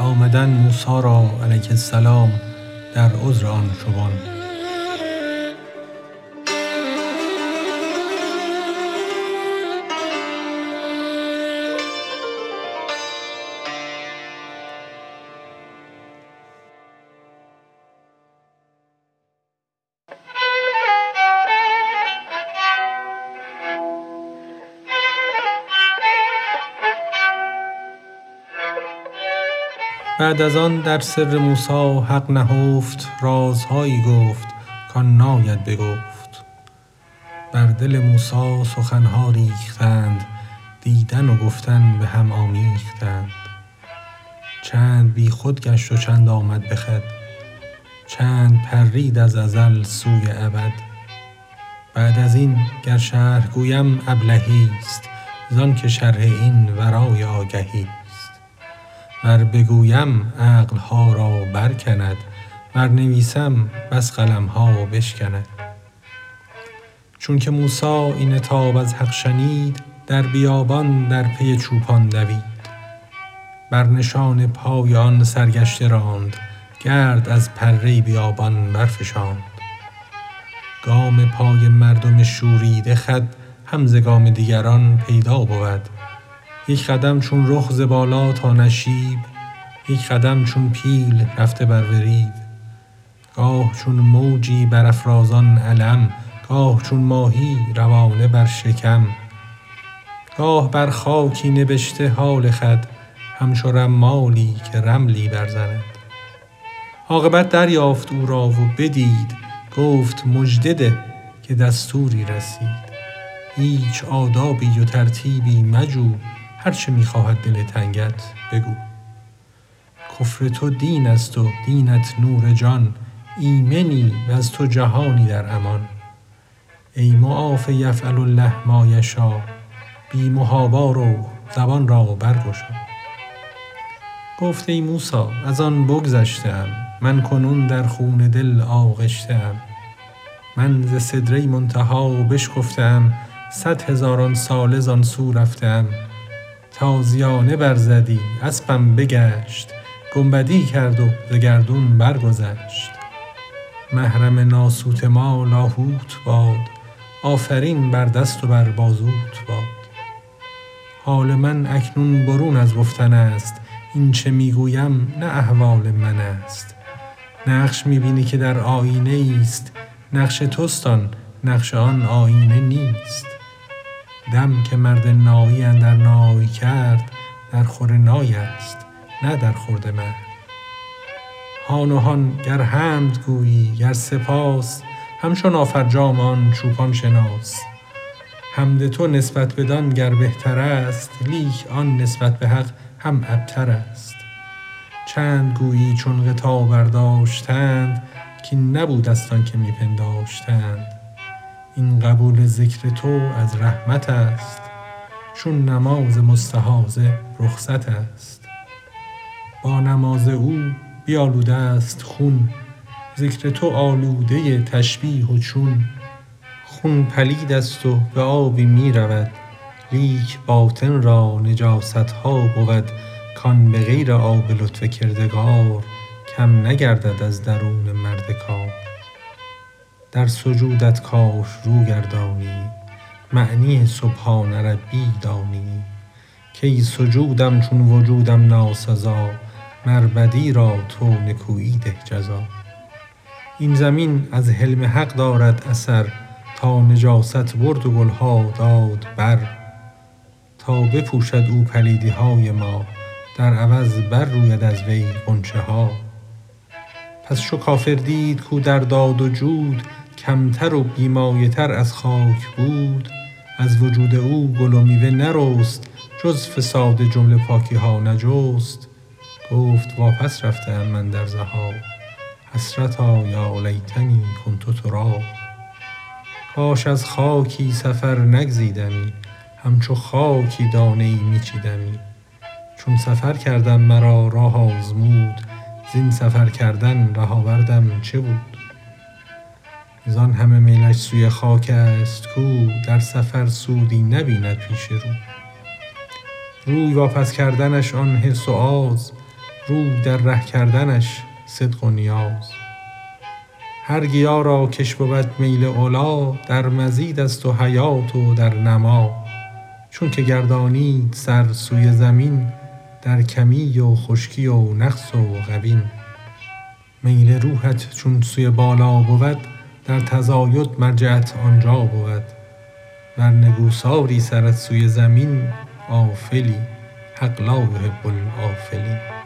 آمدن موسی را علیه السلام در عذر آن شبان. بعد از آن در سر موسی حق نهفت رازهایی گفت کان ناید بگفت. بر دل موسی سخن ها ریختند دیدن و گفتن به هم آمیختند. چند بی خود گشت و چند آمد به خود چند پرید از ازل سوی ابد. بعد از این گر شرح گویم ابلهیست زانک شرح این ورای آگهی. ور بگویم عقل ها را برکند ور نویسم بس قلم ها بشکند. چونک موسی این عتاب از حق شنید در بیابان در پی چوپان دوید. بر نشان پای آن سرگشته راند گرد از پره بیابان برفشاند. گام پای مردم شوریده خود هم ز گام دیگران پیدا بود. یک قدم چون رخ ز بالا تا نشیب یک قدم چون پیل رفته بر وریب گاه چون موجی برافرازان علم گاه چون ماهی روانه بر شکم. گاه بر خاکی نبشته حال خود همچو رمالی که رملی برزند عاقبت دریافت او را و بدید گفت مژده ده که دستوری رسید. هیچ آدابی و ترتیبی مجو هر چه می خواهد دل تنگت بگو. کفر تو دینست و دینت نور جان ایمنی وز تو جهانی در امان. ای معاف یفعل الله ما یشا بی محابا رو زبان را برگشا. گفت ای موسی از آن بگذشته ام من کنون در خون دل آغشته ام من ز سدره منتهی بشکفته ام صد هزاران ساله زان سو رفته ام تازیانه برزدی اسپم بگشت گنبدی کرد و ز گردون برگذشت. محرم ناسوت ما لاهوت باد آفرین بر دست و بر بازوت باد. حال من اکنون برون از گفتنست این چه می گویم نه احوال منست نقش می بینی که در آیینه ایست نقش تست آن نقش آن آیینه نیست. دم که مرد نایی اندر نای کرد درخور نایست نه درخورد مرد. هان و هان گر حمد گویی گر سپاس همچو نافرجام آن چوپان شناس. حمد تو نسبت بدان گر بهترست لیک آن نسبت به حق هم ابترست چند گویی چون غطا برداشتند کاین نبودست آنک می پنداشتند این قبول ذکر تو از رحمتست چون نماز مستحاضه رخصتست با نماز او بیالوده ست خون ذکر تو آلوده تشبیه و چون. خون پلیدست و به آبی می رود لیک باطن را نجاست ها بود. کان به غیر آب لطف کردگار کم نگردد از درون مرد کار. در سجودت کاش رو گردانی معنی سبحان ربی دانی. کای سجودم چون وجودم ناسزا مر بدی را تو نکویی ده جزا. این زمین از حلم حق دارد اثر تا نجاست برد و گل ها داد بر. تا بپوشد او پلیدی های ما در عوض بر روید از وی غنچه ها پس چو کافر دید کاو در داد و جود کمتر و بی مایه تر از خاک بود. از وجود او گل و میوه نرست جز فساد جمله پاکی ها نجست. گفت واپس رفته من در ذهاب حسرتا یا لیتنی کنت تراب کاش از خاکی سفر نگزیدمی همچو خاکی دانه ای می چیدمی چون سفر کردم مرا راه آزمود زین سفر کردن ره آوردم چه بود؟ زان همه میلش سوی خاکست کو در سفر سودی نبیند پیش رو. روی واپس کردنش آن حرص و آز روی در ره کردنش صدق و نیاز. هر گیا را کش بود میل علا در مزید است و حیات و در نما. چونک گردانید سر سوی زمین در کمی و خشکی و نقص و غبین. میل روحت چون سوی بالا بود در تزاید مرجعت آن جا بود. ور نگوساری سرت سوی زمین غافلی حق لا یحب الغافلین